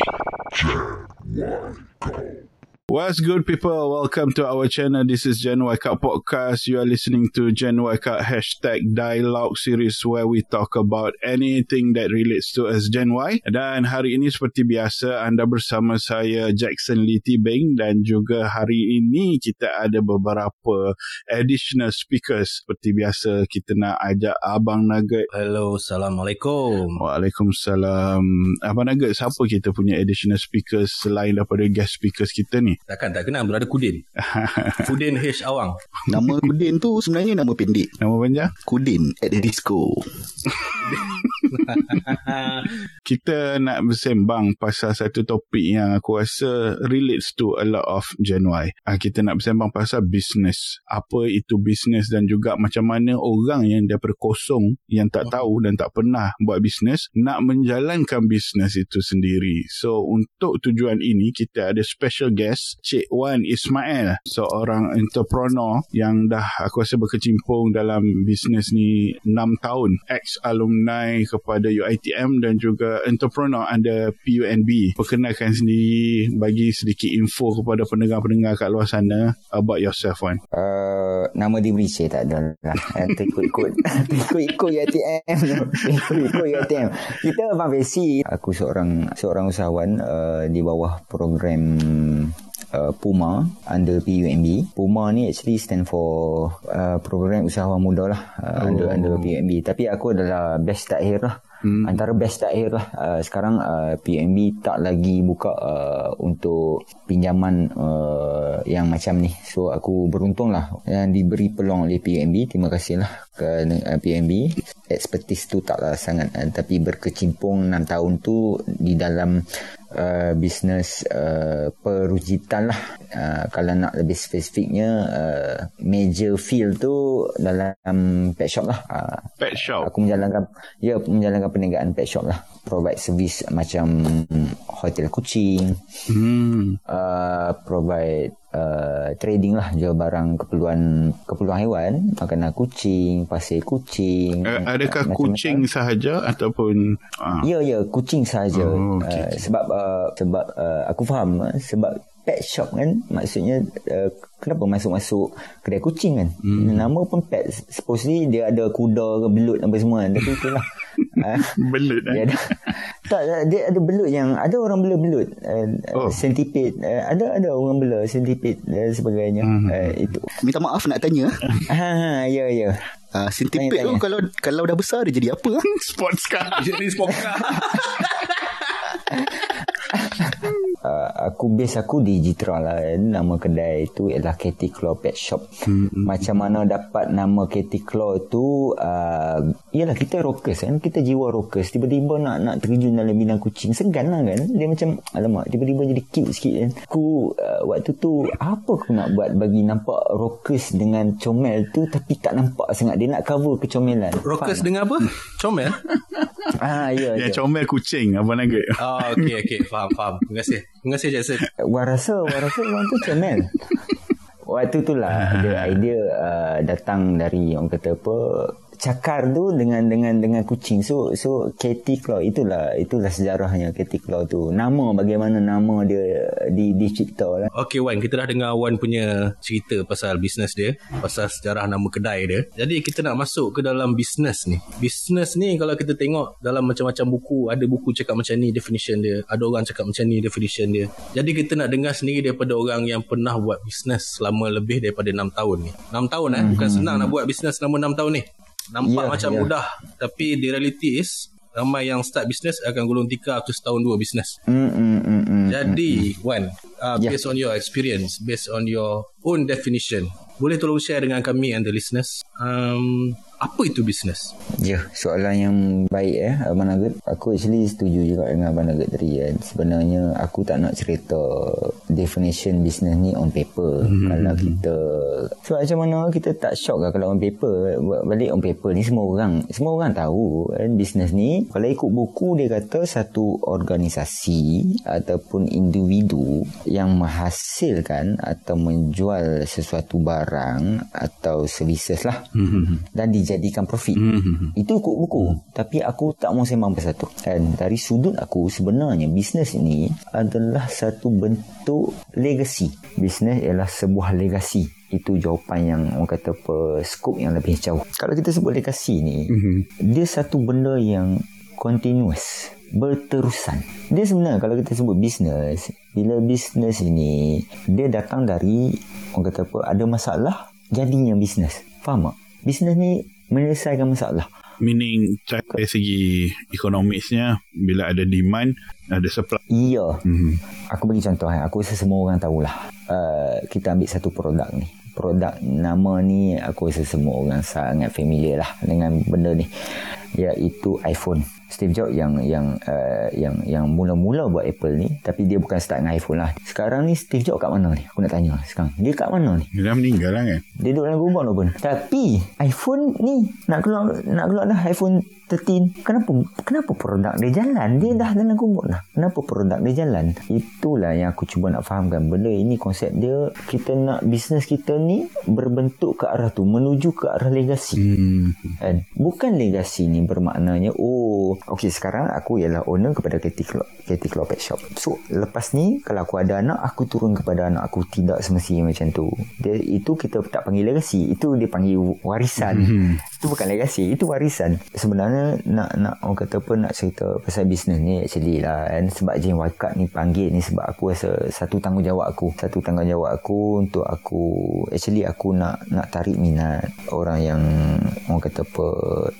Chad Y. What's good, people? Welcome to our channel. This is Gen Y Cut Podcast. You are listening to Gen Y Cut hashtag dialogue series where we talk about anything that relates to us Gen Y. Dan hari ini seperti biasa, anda bersama saya Jackson Lee Tibing dan juga hari ini kita ada beberapa additional speakers. Seperti biasa, kita nak ajak Abang Nugget. Hello, Assalamualaikum. Waalaikumsalam. Abang Nugget, siapa kita punya additional speakers selain daripada guest speakers kita ni? Takkan tak kenal Brother Kudin. Kudin H. Awang. Nama Kudin tu sebenarnya nama pendek. Nama panjang? Kudin at the disco. kita nak bersembang pasal satu topik yang aku rasa relates to a lot of Gen Y. Ah, kita nak bersembang pasal business. Apa itu business dan juga macam mana orang yang daripada kosong yang tak tahu dan tak pernah buat business nak menjalankan business itu sendiri. So untuk tujuan ini kita ada special guest Cik Wan Ismail seorang entrepreneur yang dah aku rasa berkecimpung dalam bisnes ni 6 tahun. Ex alumni kepada UiTM dan juga entrepreneur under PUNB perkenalkan sendiri bagi sedikit info kepada pendengar-pendengar kat luar sana about yourself Wan. Uh, nama diberi saya tak ada lah. Ikut-ikut ikut-ikut UiTM ikut-ikut UiTM kita Abang Besi aku seorang seorang usahawan uh, di bawah program uh, Puma under PUMB. Puma ni actually stand for uh, program usahawan muda lah uh, oh. under under PUMB. Tapi aku adalah best takhir lah. Hmm. Antara best takhir lah. Uh, sekarang uh, PUMB tak lagi buka uh, untuk pinjaman uh, yang macam ni. So aku beruntung lah yang diberi peluang oleh PUMB. Terima kasih lah ke uh, PUMB. Expertise tu taklah sangat. Uh, tapi berkecimpung 6 tahun tu di dalam uh, bisnes uh, perujitan lah. Uh, kalau nak lebih spesifiknya uh, major field tu dalam pet shop lah. Uh, pet shop. aku menjalankan ya menjalankan perniagaan pet shop lah provide service macam hotel kucing hmm. uh, provide uh, trading lah jual barang keperluan keperluan haiwan makanan kucing pasir kucing uh, adakah kucing macam sahaja ataupun uh. ya ya kucing sahaja oh, okay. uh, sebab uh, sebab uh, aku faham sebab pet shop kan maksudnya uh, kenapa masuk-masuk kedai kucing kan hmm. nama pun pet supposedly dia ada kuda ke belut apa semua tapi itulah uh, belut dia ada tak dia ada belut yang ada orang bela belut uh, oh. centipede uh, ada ada orang bela centipede dan uh, sebagainya hmm. uh, itu minta maaf nak tanya ha ya ya Uh, centipede tu kalau kalau dah besar dia jadi apa? sports car. Jadi sports car. Uh, aku base aku di Jitra lah. Nama kedai itu ialah Katy Claw Pet Shop. Hmm. macam mana dapat nama Katy Claw tu uh, ialah kita rockers kan. Kita jiwa rockers. Tiba-tiba nak nak terjun dalam bidang kucing segan lah kan. Dia macam alamak tiba-tiba jadi cute sikit kan. Aku uh, waktu tu apa aku nak buat bagi nampak rockers dengan comel tu tapi tak nampak sangat. Dia nak cover kecomelan. Rockers dengan apa? Comel? Ah ya yeah, comel kucing apa nak oh okey okey. Faham faham. Terima kasih Terima kasih Jackson. Wan rasa, Wan rasa Wan tu comel. Waktu tu lah ada idea uh, datang dari orang kata apa cakar tu dengan dengan dengan kucing. So so Katy Claw itulah itulah sejarahnya Katy Claw tu. Nama bagaimana nama dia di dicipta lah. Okay Wan, kita dah dengar Wan punya cerita pasal bisnes dia, pasal sejarah nama kedai dia. Jadi kita nak masuk ke dalam bisnes ni. Bisnes ni kalau kita tengok dalam macam-macam buku, ada buku cakap macam ni definition dia, ada orang cakap macam ni definition dia. Jadi kita nak dengar sendiri daripada orang yang pernah buat bisnes selama lebih daripada 6 tahun ni. 6 tahun eh, mm-hmm. bukan senang nak buat bisnes selama 6 tahun ni. Nampak yeah, macam yeah. mudah Tapi the reality is Ramai yang start business Akan gulung tika Atau setahun dua business mm, mm, mm, mm, Jadi mm, Wan uh, yeah. Based on your experience Based on your own definition Boleh tolong share dengan kami And the listeners um, apa itu bisnes? Ya, soalan yang baik eh Abang Nugget. Aku actually setuju juga dengan Abang Nugget tadi kan. Sebenarnya aku tak nak cerita definition bisnes ni on paper. Mm-hmm. Kalau kita so macam mana kita tak shock lah kalau on paper. Balik on paper ni semua orang semua orang tahu kan bisnes ni kalau ikut buku dia kata satu organisasi ataupun ataupun individu yang menghasilkan atau menjual sesuatu barang atau services lah Mhm. dan dijadikan profit. Mhm. Itu ikut buku. Tapi aku tak mau sembang pasal tu. Dan dari sudut aku sebenarnya bisnes ini adalah satu bentuk legacy. Bisnes ialah sebuah legasi. Itu jawapan yang orang kata apa skop yang lebih jauh. Kalau kita sebut legasi ni, Mhm. dia satu benda yang continuous berterusan. Dia sebenarnya kalau kita sebut bisnes, bila bisnes ini dia datang dari orang kata apa ada masalah jadinya bisnes. Faham tak? Bisnes ni menyelesaikan masalah. Meaning dari segi ekonomisnya bila ada demand ada supply. Iya. Mhm. Aku bagi contoh eh. Aku rasa semua orang tahulah. Uh, kita ambil satu produk ni. Produk nama ni aku rasa semua orang sangat familiar lah dengan benda ni. Iaitu iPhone. Steve Jobs yang yang uh, yang yang mula-mula buat Apple ni tapi dia bukan start dengan iPhone lah. Sekarang ni Steve Jobs kat mana ni? Aku nak tanya sekarang. Dia kat mana ni? Dia dah meninggal lah kan? Dia duduk dalam kubur pun. Tapi iPhone ni nak keluar nak keluar dah iPhone 13. Kenapa kenapa produk dia jalan? Dia dah dalam kubur dah. Kenapa produk dia jalan? Itulah yang aku cuba nak fahamkan. Benda ini konsep dia kita nak bisnes kita ni berbentuk ke arah tu, menuju ke arah legasi. Hmm. Kan? Bukan legasi ni bermaknanya oh okey sekarang aku ialah owner kepada Katie Claw Pet Shop. So lepas ni kalau aku ada anak aku turun kepada anak aku tidak semestinya macam tu. Dia itu kita tak panggil legasi, itu dia panggil warisan. Hmm. Itu bukan legasi, itu warisan. Sebenarnya nak nak orang kata apa nak cerita pasal bisnes ni actually lah kan sebab Jane Wycott ni panggil ni sebab aku rasa satu tanggungjawab aku. Satu tanggungjawab aku untuk aku actually aku nak nak tarik minat orang yang orang kata apa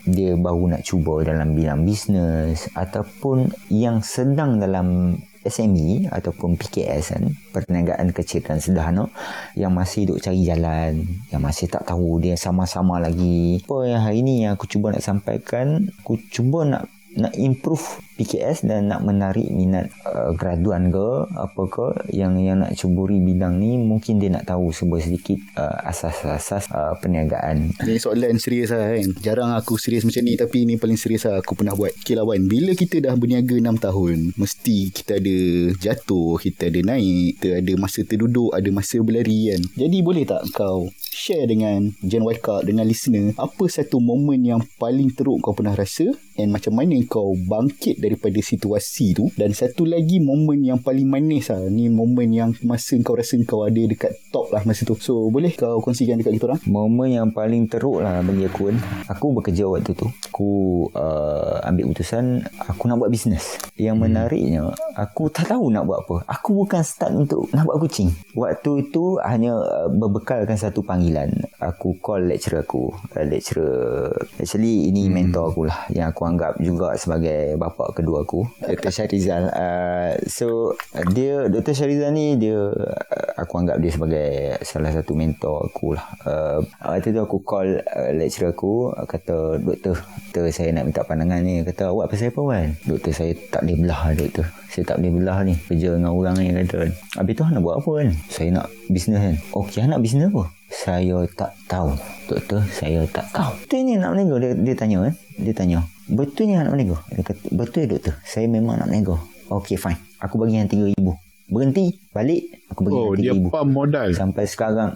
dia baru nak cuba dalam bidang bisnes ataupun yang sedang dalam SME ataupun PKS kan perniagaan kecil dan sederhana yang masih duk cari jalan yang masih tak tahu dia sama-sama lagi. Apa yang hari ni yang aku cuba nak sampaikan aku cuba nak nak improve PKS dan nak menarik minat uh, graduan ke apa ke yang yang nak ceburi bidang ni mungkin dia nak tahu sebuah sedikit uh, asas-asas uh, perniagaan. Ini soalan serius lah kan? Jarang aku serius macam ni Tapi ni paling serius lah. Aku pernah buat Okay lah Wan Bila kita dah berniaga 6 tahun Mesti kita ada jatuh Kita ada naik Kita ada masa terduduk Ada masa berlari kan? Jadi boleh tak kau Share dengan Gen Wyckout Dengan listener Apa satu momen yang paling teruk kau pernah rasa? And macam mana kau bangkit daripada situasi tu. Dan satu lagi momen yang paling manis lah. Ni momen yang masa kau rasa kau ada dekat top lah masa tu. So boleh kau kongsikan dekat kita orang? Momen yang paling teruk lah bagi aku kan Aku bekerja waktu tu. Aku uh, ambil keputusan Aku nak buat bisnes. Yang menariknya Aku tak tahu nak buat apa. Aku bukan start untuk nak buat kucing. Waktu itu hanya uh, berbekalkan satu panggilan. Aku call lecturer aku. Uh, Lecturer Actually ini mentor aku lah Yang aku anggap juga sebagai bapa kedua aku Dr. Syarizal uh, So uh, dia Dr. Syarizal ni dia uh, Aku anggap dia sebagai salah satu mentor aku lah. Uh, Waktu tu aku call uh, lecturer aku Kata doktor Doktor saya nak minta pandangan ni. Kata awak pasal apa Wan? Doktor saya tak boleh belah doktor. Saya tak boleh belah ni Kerja dengan orang ni kata kan Habis tu nak buat apa kan Saya nak bisnes kan Okey nak bisnes apa? Saya tak tahu Doktor saya tak tahu. Tu ni nak menego dia, dia tanya kan Dia tanya Betul ni nak menego Dia kata Betul doktor Saya memang nak menego Okey fine. Aku bagi yang RM3,000 Berhenti. Balik. Aku bagi Oh, yang dia RM3,000 pump modal. Sampai sekarang.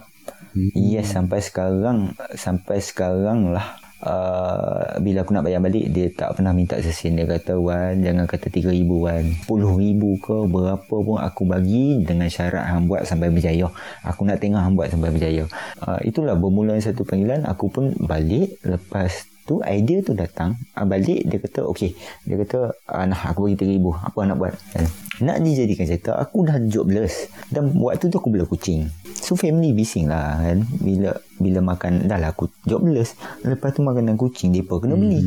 Yes sampai sekarang. Sampai sekarang lah uh, Bila aku nak bayar balik Dia tak pernah minta sesin. Dia kata Wan Jangan kata RM3,000 Wan. RM10,000 ke Berapa pun aku bagi Dengan syarat hang buat sampai berjaya. Aku nak tengok hang buat sampai berjaya. Uh, Itulah bermula satu panggilan Aku pun balik. Lepas tu idea tu datang uh, balik dia kata okey. Dia kata ah, nah aku bagi RM3,000 apa nak buat? Kan? nak dijadikan cerita aku dah jobless. Dan waktu tu aku bela kucing. So family bising lah kan? Bila bila makan dah lah aku jobless. Lepas tu makanan kucing dia pun kena beli.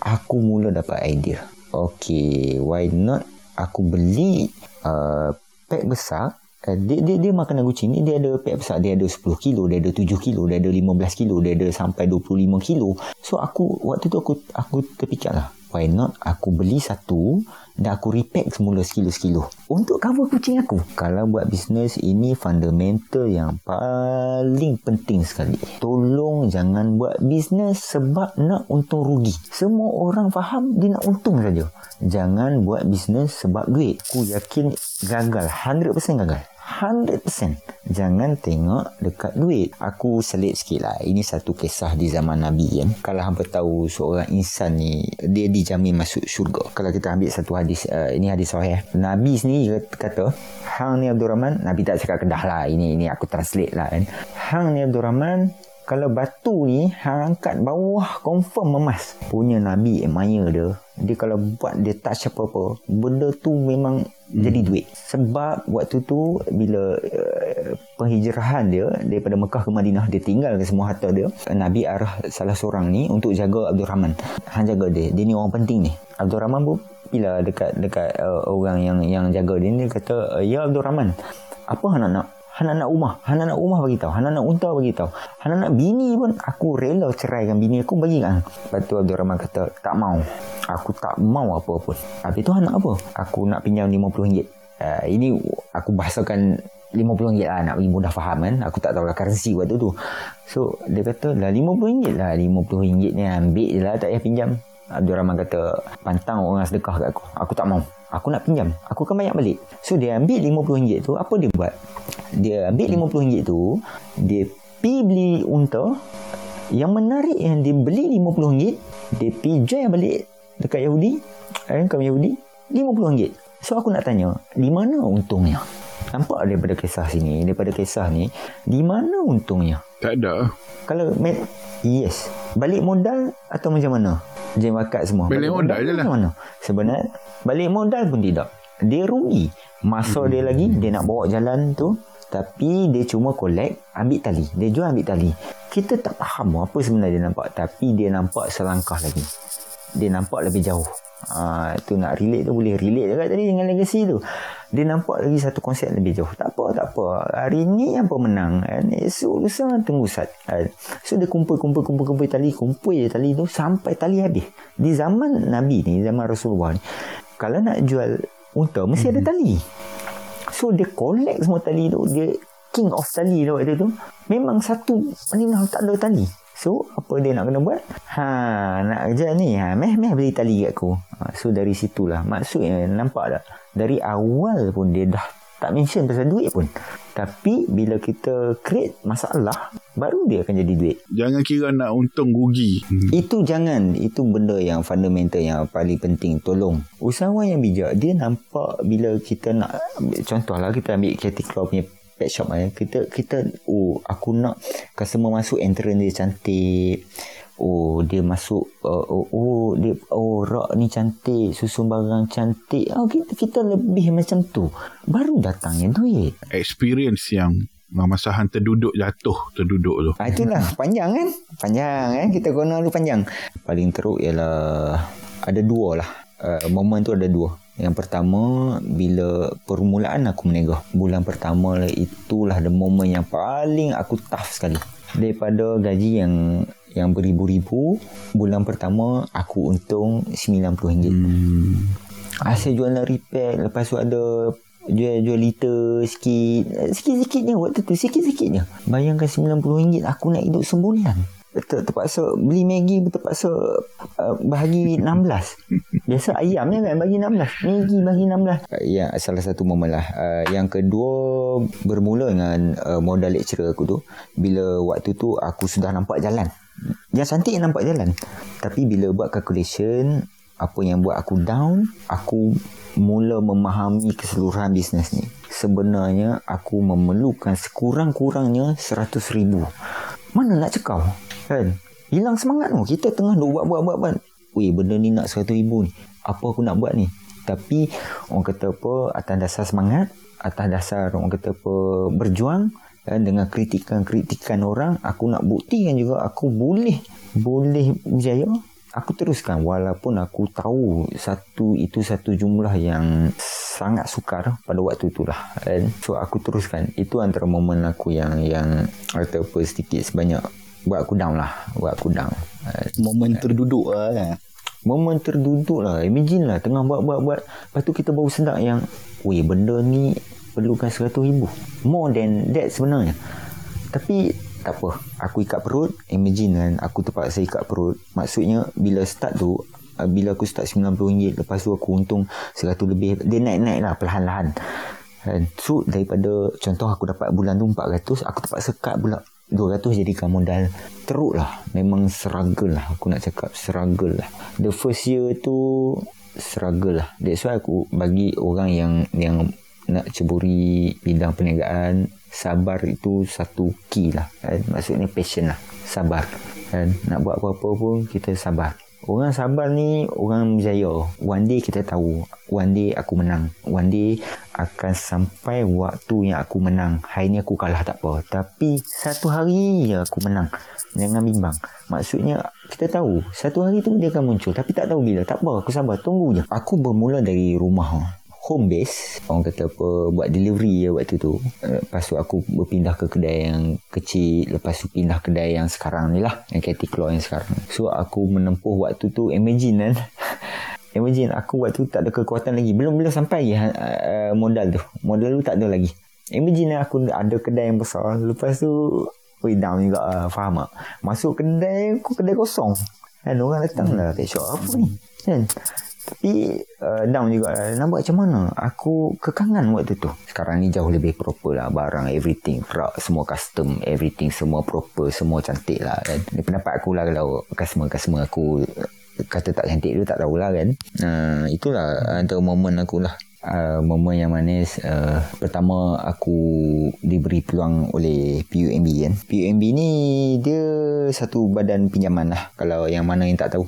Aku mula dapat idea. Okey why not aku beli uh, pack besar dia, dia, dia makanan kucing ni dia ada pack besar dia ada 10 kilo dia ada 7 kilo dia ada 15 kilo dia ada sampai 25 kilo so aku waktu tu aku aku terfikir lah why not aku beli satu dan aku repack semula sekilo-sekilo untuk cover kucing aku. Kalau buat bisnes ini fundamental yang paling penting sekali. Tolong jangan buat bisnes sebab nak untung rugi. Semua orang faham dia nak untung saja. Jangan buat bisnes sebab duit. Aku yakin gagal, 100% gagal. 100% Jangan tengok dekat duit. Aku selit sikit lah. Ini satu kisah di zaman Nabi kan Kalau hampa tahu seorang insan ni Dia dijamin masuk syurga. Kalau kita ambil satu hadis uh, Ini hadis sahih. Nabi sendiri kata Hang ni Abdul Rahman Nabi tak cakap kedah lah. Ini ini aku translate lah kan. Hang ni Abdul Rahman kalau batu ni hang angkat bawah confirm emas. Punya nabi admire dia dia kalau buat dia touch apa-apa benda tu memang hmm. jadi duit. Sebab waktu tu bila uh, penghijrahan dia daripada Mekah ke Madinah dia tinggal ke semua harta dia nabi arah salah seorang ni untuk jaga Abdul Rahman. Hang jaga dia. Dia ni orang penting ni. Abdul Rahman pun bila dekat dekat uh, orang yang yang jaga dia ni dia kata ya Abdul Rahman apa hang nak nak Hana nak rumah. Hana nak rumah bagi tahu. Hana nak unta bagi tahu. Hana nak bini pun aku rela ceraikan bini aku bagi kan. Lepas tu Abdul Rahman kata tak mau. Aku tak mau apa pun. Habis tu nak apa? Aku nak pinjam RM50. Uh, ini aku bahasakan RM50 lah nak bagi mudah faham kan. Aku tak tahu lah currency waktu tu. So dia kata lah RM50 lah. RM50 ni ambil je lah tak payah pinjam. Abdul Rahman kata pantang orang sedekah kat aku. Aku tak mau. Aku nak pinjam. Aku akan bayar balik. So dia ambil RM50 tu. Apa dia buat? Dia ambil RM50 tu. Dia pergi beli unta. Yang menarik yang dia beli RM50. Dia pergi jual balik dekat Yahudi. Eh, kaum Yahudi. RM50. So aku nak tanya. Di mana untungnya? Nampak daripada kisah sini. Daripada kisah ni. Di mana untungnya? Tak ada. Kalau Yes. Balik modal atau macam mana? Jam bakat semua. Balik, balik modal, modal je lah. Mana? Sebenarnya, balik modal pun tidak. Dia rugi. Masa hmm. dia lagi, dia nak bawa jalan tu. Tapi dia cuma collect, ambil tali. Dia jual ambil tali. Kita tak faham apa sebenarnya dia nampak. Tapi dia nampak selangkah lagi. Dia nampak lebih jauh. Ha, tu nak relate tu boleh relate juga tadi dengan legacy tu. Dia nampak lagi satu konsep lebih jauh. Tak apa, tak apa. Hari ni yang pemenang. Kan? Esok lusa tunggu sat. Kan? So dia kumpul, kumpul, kumpul, kumpul tali. Kumpul je tali tu sampai tali habis. Di zaman Nabi ni, zaman Rasulullah ni. Kalau nak jual unta, mesti hmm. ada tali. So dia collect semua tali tu. Dia king of tali tu waktu tu. Memang satu Madinah tak ada tali. So, apa dia nak kena buat? Ha, nak kerja ni. Ha, meh, meh beli tali kat aku. Ha, so, dari situlah. Maksudnya, nampak tak? Dari awal pun dia dah tak mention pasal duit pun. Tapi, bila kita create masalah, baru dia akan jadi duit. Jangan kira nak untung rugi. Hmm. Itu jangan. Itu benda yang fundamental yang paling penting. Tolong. Usahawan yang bijak, dia nampak bila kita nak... Contohlah, kita ambil Katie Claw punya pet shop eh. Kita kita oh aku nak customer masuk entrance dia cantik. Oh dia masuk uh, oh, oh dia oh rak ni cantik, susun barang cantik. Oh kita kita lebih macam tu. Baru datangnya duit. Experience yang masa hang terduduk jatuh terduduk tu. Ah itulah panjang kan? Panjang kan? Kita guna dulu panjang. Paling teruk ialah ada dua lah. Uh, momen tu ada dua. Yang pertama bila permulaan aku menegah. Bulan pertama itulah the moment yang paling aku tough sekali. Daripada gaji yang yang beribu-ribu, bulan pertama aku untung RM90. Hmm. Asyik jual repair, lepas tu ada jual-jual liter sikit. Sikit-sikitnya waktu tu, sikit-sikitnya. Bayangkan RM90 aku nak hidup sebulan ter, terpaksa beli Maggi terpaksa uh, bahagi 16 biasa ayam kan bagi 16 Maggi bagi 16 ya salah satu momen lah uh, yang kedua bermula dengan uh, modal lecturer aku tu bila waktu tu aku sudah nampak jalan. Yang cantik yang nampak jalan. Tapi bila buat calculation apa yang buat aku down aku mula memahami keseluruhan bisnes ni. Sebenarnya aku memerlukan sekurang-kurangnya 100 ribu. Mana nak cekau kan? Hilang semangat tu kita tengah duk buat buat buat buat. Weh benda ni nak 100 ribu ni. Apa aku nak buat ni? Tapi orang kata apa atas dasar semangat atas dasar orang kata apa berjuang kan, dengan kritikan-kritikan orang aku nak buktikan juga aku boleh boleh berjaya. Aku teruskan walaupun aku tahu satu itu satu jumlah yang sangat sukar pada waktu itulah kan? So aku teruskan. Itu antara momen aku yang yang atau apa sedikit sebanyak buat down lah buat aku down momen terduduk lah kan Momen terduduk lah. Imagine lah tengah buat-buat-buat. Lepas tu kita baru sedar yang, weh benda ni perlukan 100 ribu. More than that sebenarnya. Tapi tak apa. Aku ikat perut. Imagine kan aku terpaksa ikat perut. Maksudnya bila start tu, uh, bila aku start RM90, lepas tu aku untung 100 lebih. Dia naik-naik lah perlahan-lahan. And so daripada contoh aku dapat bulan tu 400, aku terpaksa cut pula 200 jadikan modal teruk lah. Memang struggle lah. Aku nak cakap struggle lah. The first year tu struggle lah. That's why aku bagi orang yang yang nak ceburi bidang perniagaan sabar itu satu key lah kan? maksudnya passion lah. Sabar kan? nak buat apa-apa pun kita sabar Orang sabar ni orang berjaya. One day kita tahu. One day aku menang. One day akan sampai waktu yang aku menang. Hari ni aku kalah tak apa. Tapi satu hari je aku menang. Jangan bimbang. Maksudnya kita tahu. Satu hari tu dia akan muncul. Tapi tak tahu bila. Tak apa. Aku sabar. Tunggu je. Aku bermula dari rumah home base orang kata apa buat delivery ya waktu tu. Lepas tu aku berpindah ke kedai yang kecil lepas tu pindah kedai yang sekarang ni lah yang Catty Claw yang sekarang. So aku menempuh waktu tu imagine kan imagine aku waktu tu tak ada kekuatan lagi. Belum belum sampai lagi uh, modal tu. Modal tu tak ada lagi. Imagine aku ada kedai yang besar lepas tu Wih down juga uh, faham tak? Masuk kedai aku kedai kosong. Kan orang datang lah tak shop apa ni? Kan tapi uh, down juga lah. Nak buat macam mana? Aku kekangan waktu tu. Sekarang ni jauh lebih proper lah. Barang, everything. Rak, semua custom. Everything, semua proper. Semua cantik lah kan. Ini pendapat aku lah kalau customer-customer aku kata tak cantik tu tak tahulah kan. Uh, itulah antara momen aku lah. Uh, momen yang manis uh, pertama aku diberi peluang oleh PUMB kan? PUMB ni dia satu badan pinjaman lah kalau yang mana yang tak tahu.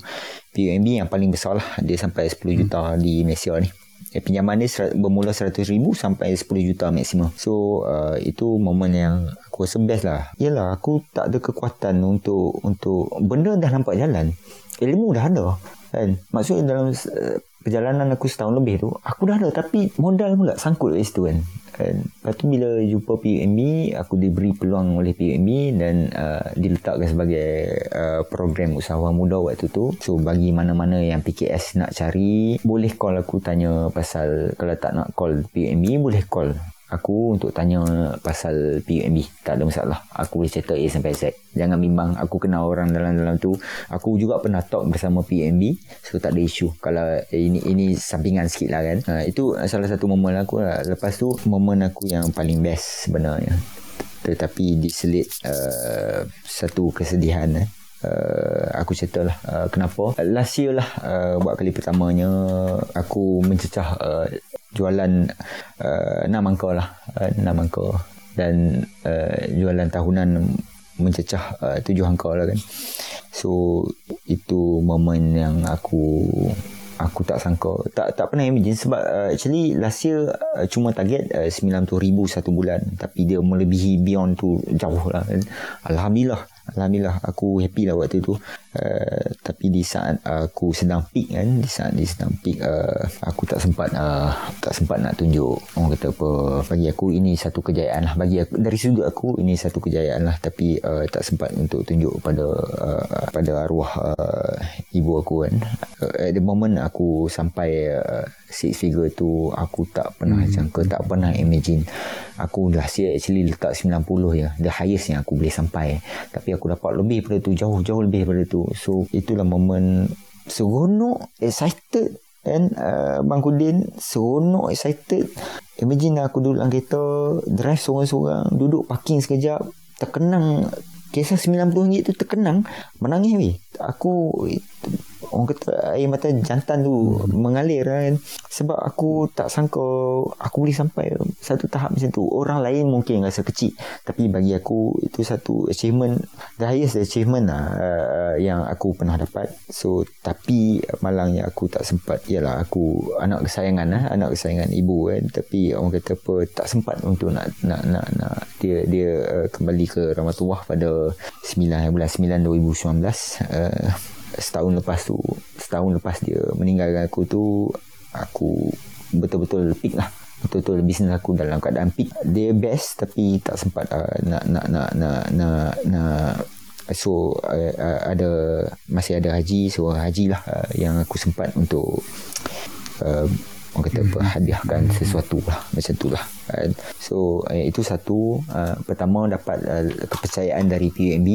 PUMB yang paling besar lah dia sampai 10 juta hmm. di Malaysia ni. Eh, pinjaman ni bermula 100 ribu sampai 10 juta maksimum. So uh, itu momen yang aku rasa best lah. Yelah aku tak ada kekuatan untuk untuk benda dah nampak jalan. Ilmu dah ada kan? Maksudnya dalam uh, perjalanan aku setahun lebih tu aku dah ada. Tapi modal pula sangkut kat situ kan. And lepas tu bila jumpa PUMB aku diberi peluang oleh PUMB dan uh, diletakkan sebagai uh, program usahawan muda waktu tu. So bagi mana-mana yang PKS nak cari boleh call aku tanya pasal kalau tak nak call PUMB boleh call aku untuk tanya pasal PUMB tak ada masalah. Aku boleh settle A sampai Z. Jangan bimbang aku kenal orang dalam-dalam tu. Aku juga pernah talk bersama PUMB so tak ada isu. Kalau ini ini sampingan sikit lah kan. Uh, itu salah satu momen aku lah. Lepas tu momen aku yang paling best sebenarnya. Tetapi diselit uh, satu kesedihan eh. Uh, aku cerita lah. Uh, kenapa? Last year lah uh, buat kali pertamanya aku mencecah uh, jualan uh, enam lah. Uh, enam angka. Dan uh, jualan tahunan mencecah uh, tujuh angka lah kan. So itu momen yang aku aku tak sangka. Tak tak pernah imagine sebab uh, actually last year uh, cuma target uh, 90,000 satu bulan. Tapi dia melebihi beyond tu jauh lah kan. Alhamdulillah Alhamdulillah aku happy lah waktu tu uh, tapi di saat aku sedang peak kan di saat di sedang peak uh, aku tak sempat uh, tak sempat nak tunjuk. Orang kata apa bagi aku ini satu kejayaan lah. Bagi aku dari sudut aku ini satu kejayaan lah. Tapi uh, tak sempat untuk tunjuk pada uh, pada arwah uh, ibu aku kan. Uh, at the moment aku sampai uh, six figure tu aku tak pernah hmm. jangka tak pernah imagine. Aku last year actually letak 90 ya the highest yang aku boleh sampai. Tapi aku dapat lebih daripada tu jauh-jauh lebih daripada tu so itulah momen seronok excited. And uh, Bang Kudin seronok excited. Imagine aku duduk dalam kereta drive seorang-seorang duduk parking sekejap. Terkenang. Kisah RM90 tu terkenang menangis weh. Aku orang kata air mata jantan tu mengalir kan. Sebab aku tak sangka aku boleh sampai satu tahap macam tu. Orang lain mungkin rasa kecil. Tapi bagi aku itu satu achievement the highest achievement lah uh, yang aku pernah dapat. So tapi malangnya aku tak sempat. Ialah aku anak kesayangan lah anak kesayangan ibu kan. Tapi orang kata apa tak sempat untuk nak nak nak, nak. Dia dia uh, kembali ke Ramatullah pada 9 bulan 9 2019 uh, setahun lepas tu setahun lepas dia meninggalkan aku tu aku betul-betul peak lah. Betul-betul bisnes aku dalam keadaan peak. Dia best tapi tak sempat uh, nak, nak nak nak nak nak. So uh, uh, ada masih ada haji. So haji lah uh, yang aku sempat untuk uh, orang kata apa hadiahkan sesuatu lah macam tu lah kan. so uh, itu satu. Uh, pertama dapat uh, kepercayaan dari PUMB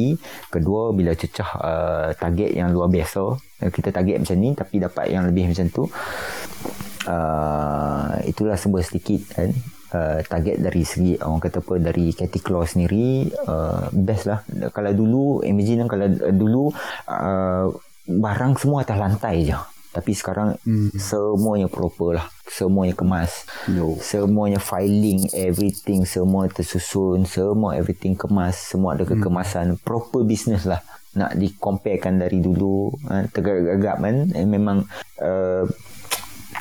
kedua bila cecah uh, target yang luar biasa. Kita target macam ni tapi dapat yang lebih macam tu uh, itulah sebuah sedikit kan. Uh, target dari segi orang kata apa dari Cathy Claw sendiri uh, best lah. Kalau dulu imagine kalau uh, dulu uh, barang semua atas lantai je tapi sekarang hmm. semuanya proper lah semuanya kemas Yo. semuanya filing everything semua tersusun semua everything kemas semua ada kekemasan hmm. proper business lah nak dikomparekan dari dulu uh, tegak-gagap kan eh, memang uh,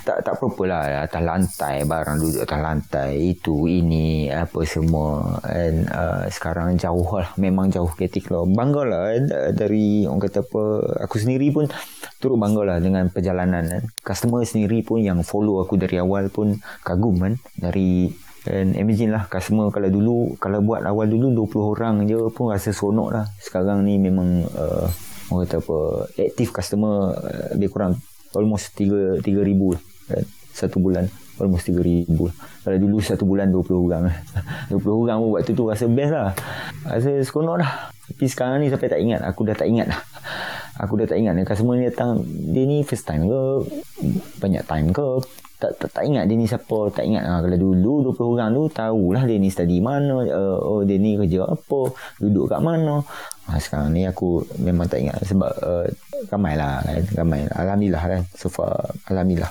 tak tak proper lah. Atas lantai barang duduk atas lantai itu ini apa semua. And uh, sekarang jauh lah. Memang jauh ketik lah bangga lah eh, dari orang kata apa aku sendiri pun turut bangga lah dengan perjalanan kan customer sendiri pun yang follow aku dari awal pun kagum kan. Dari and imagine lah customer kalau dulu kalau buat awal dulu 20 orang je pun rasa seronok lah. Sekarang ni memang uh, orang kata apa aktif customer uh, lebih kurang almost 3 ribu. kan satu bulan almost 3000 kalau dulu satu bulan 20 orang. 20 orang pun waktu tu rasa best lah. Rasa seronok dah. Tapi sekarang ni sampai tak ingat. Aku dah tak ingat lah. Aku dah tak ingat. Customer ni datang dia ni first time ke? Banyak time ke? Tak, tak, tak ingat dia ni siapa. Tak ingat ha, kalau dulu 20 orang tu tahulah dia ni study mana. Uh, oh dia ni kerja apa? Duduk kat mana? Ha, sekarang ni aku memang tak ingat sebab uh, ramai lah kan. Ramai. Alhamdulillah kan. So far Alhamdulillah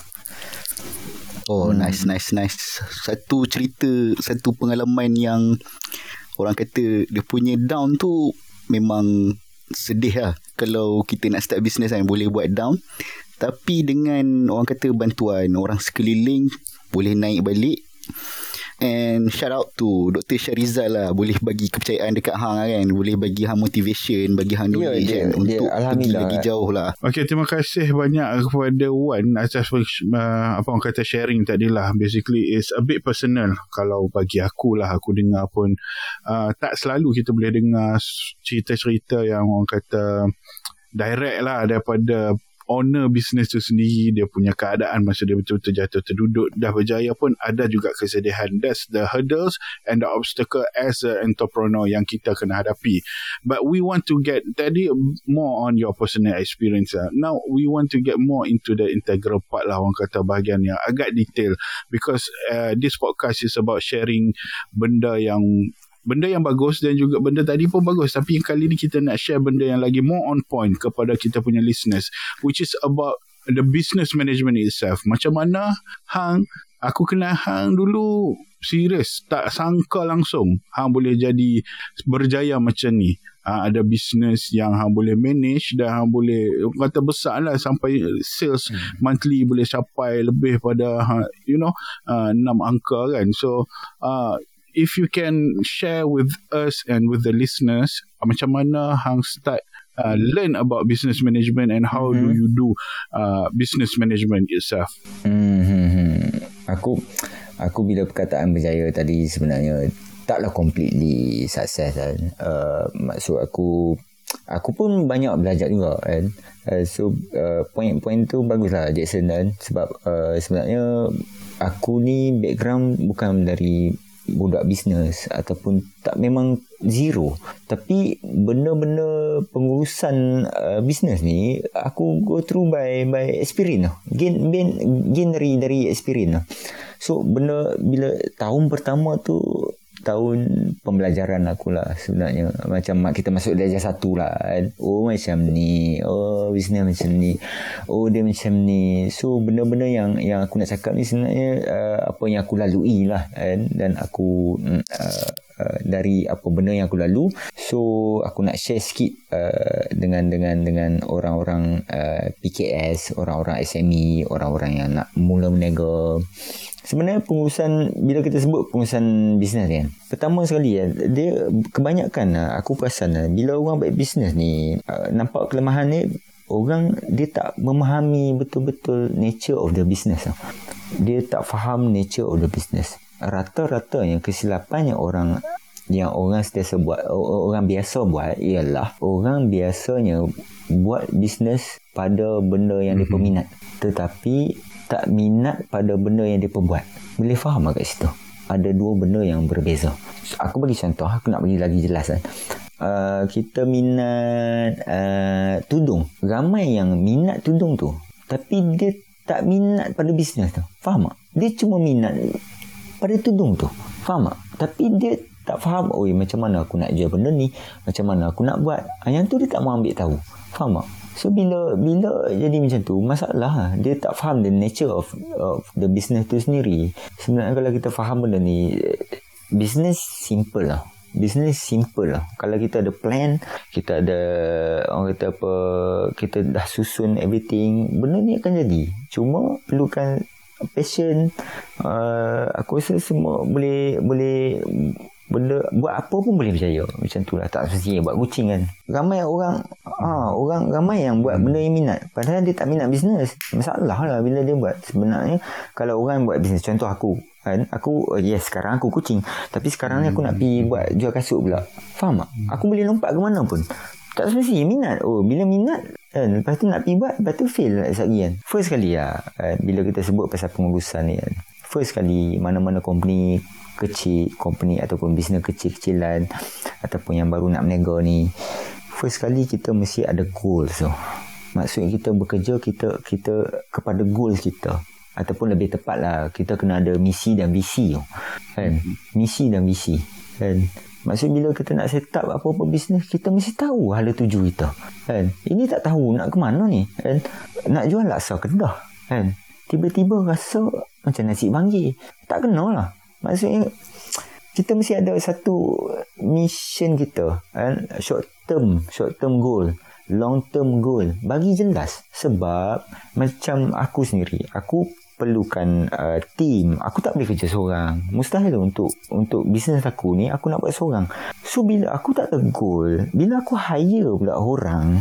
Oh hmm. nice nice nice. Satu cerita Satu pengalaman yang Orang kata Dia punya down tu Memang Sedih lah. Kalau kita nak start business kan Boleh buat down. Tapi dengan Orang kata bantuan Orang sekeliling Boleh naik balik And shout out to Dr. Syarizal lah Boleh bagi kepercayaan dekat Hang kan Boleh bagi Hang motivation Bagi Hang Ya, knowledge dia- kan dia- Untuk pergi Alhamdulillah. lagi jauh lah Okay, terima kasih banyak kepada Wan atas uh, apa orang kata sharing tadi lah. Basically, it's a bit personal. Kalau bagi aku lah, aku dengar pun uh, tak selalu kita boleh dengar cerita-cerita yang orang kata direct lah daripada owner bisnes tu sendiri dia punya keadaan masa dia betul-betul jatuh terduduk dah berjaya pun ada juga kesedihan. That's the hurdles and the obstacle as an entrepreneur yang kita kena hadapi. But we want to get tadi more on your personal experience lah. now we want to get more into the integral part lah orang kata bahagian yang agak detail. Because uh, this podcast is about sharing benda yang benda yang bagus dan juga benda tadi pun bagus. Tapi yang kali ni kita nak share benda yang lagi more on point kepada kita punya listeners which is about the business management itself. Macam mana hang aku kenal hang dulu serius tak sangka langsung hang boleh jadi berjaya macam ni. Ha, ada bisnes yang hang boleh manage dan hang boleh kata besar lah sampai sales hmm. monthly boleh capai lebih pada ha, you know uh, 6 angka kan. So uh, if you can share with us and with the listeners uh, macam mana hang start uh, learn about business management and how mm-hmm. do you do uh, business management itself Hmm, hmm, hmm. Aku aku bila perkataan berjaya tadi sebenarnya taklah completely sukses kan. Uh, maksud aku aku pun banyak belajar juga kan. Uh, so uh, point-point tu baguslah Jackson kan sebab uh, sebenarnya aku ni background bukan dari budak bisnes ataupun tak memang zero. Tapi benda-benda pengurusan uh, bisnes ni aku go through by by experience gain gain, gain dari dari experience so benda bila tahun pertama tu tahun pembelajaran aku lah sebenarnya. Macam mak kita masuk darjah satu lah kan. oh macam ni. Oh bisnes macam ni. Oh dia macam ni. So benda-benda yang yang aku nak cakap ni sebenarnya uh, apa yang aku lalui lah kan. Dan aku mm, uh, uh, dari apa benda yang aku lalu so aku nak share sikit uh, dengan dengan dengan orang-orang uh, PKS orang-orang SME orang-orang yang nak mula berniaga Sebenarnya pengurusan bila kita sebut pengurusan bisnes kan. Pertama sekali ya, dia kebanyakan lah, aku perasan lah, bila orang buat bisnes ni uh, nampak kelemahan ni orang dia tak memahami betul-betul nature of the business. Dia tak faham nature of the business. Rata-rata yang kesilapan yang orang yang orang sentiasa buat orang biasa buat ialah orang biasanya buat bisnes pada benda yang mm-hmm. dia peminat. Tetapi tak minat pada benda yang dia buat boleh faham tak kat situ? Ada dua benda yang berbeza. Aku bagi contoh aku nak bagi lagi jelas kan Uh, kita minat uh, tudung. Ramai yang minat tudung tu. Tapi dia tak minat pada bisnes tu. Faham tak? Dia cuma minat pada tudung tu faham tak tapi dia tak faham oi macam mana aku nak jual benda ni macam mana aku nak buat ah, yang tu dia tak mau ambil tahu faham tak So bila bila jadi macam tu masalah lah. dia tak faham the nature of of the business tu sendiri. Sebenarnya kalau kita faham benda ni business simple lah. Business simple lah. Kalau kita ada plan, kita ada orang kata apa, kita dah susun everything, benda ni akan jadi. Cuma perlukan passion. Uh, aku rasa semua boleh boleh benda buat apa pun boleh berjaya. Macam tu lah tak semestinya buat kucing kan. Ramai orang ha, orang ramai yang buat benda yang minat. Padahal dia tak minat bisnes masalah lah bila dia buat. Sebenarnya kalau orang buat bisnes contoh aku kan? Aku oh yes sekarang aku kucing. Tapi sekarang ni aku nak pergi buat jual kasut pula. Faham tak? Aku boleh lompat ke mana pun. Tak semestinya minat. Oh bila minat kan? Lepas tu nak pergi buat lepas tu fail lah sekali kan. First kali lah kan, bila kita sebut pasal pengurusan ni kan. First kali mana-mana company kecil company ataupun bisnes kecil-kecilan ataupun yang baru nak berniaga ni first kali kita mesti ada goals so. maksudnya kita bekerja kita kita kepada goals kita. Ataupun lebih tepatlah kita kena ada misi dan visi tu. Kan? Misi dan visi. Kan maksud bila kita nak set up apa-apa bisnes kita mesti tahu hala tuju kita kan? Ini tak tahu nak ke mana ni kan? Nak jual laksa kedah kan? Tiba-tiba rasa macam nasi banggi tak kenal lah Maksudnya kita mesti ada satu mission kita kan? Short term short term goal long term goal. Bagi jelas. Sebab macam aku sendiri aku perlukan uh, team. Aku tak boleh kerja seorang. Mustahil untuk untuk bisnes aku ni aku nak buat seorang. So bila aku tak goal bila aku hire pula orang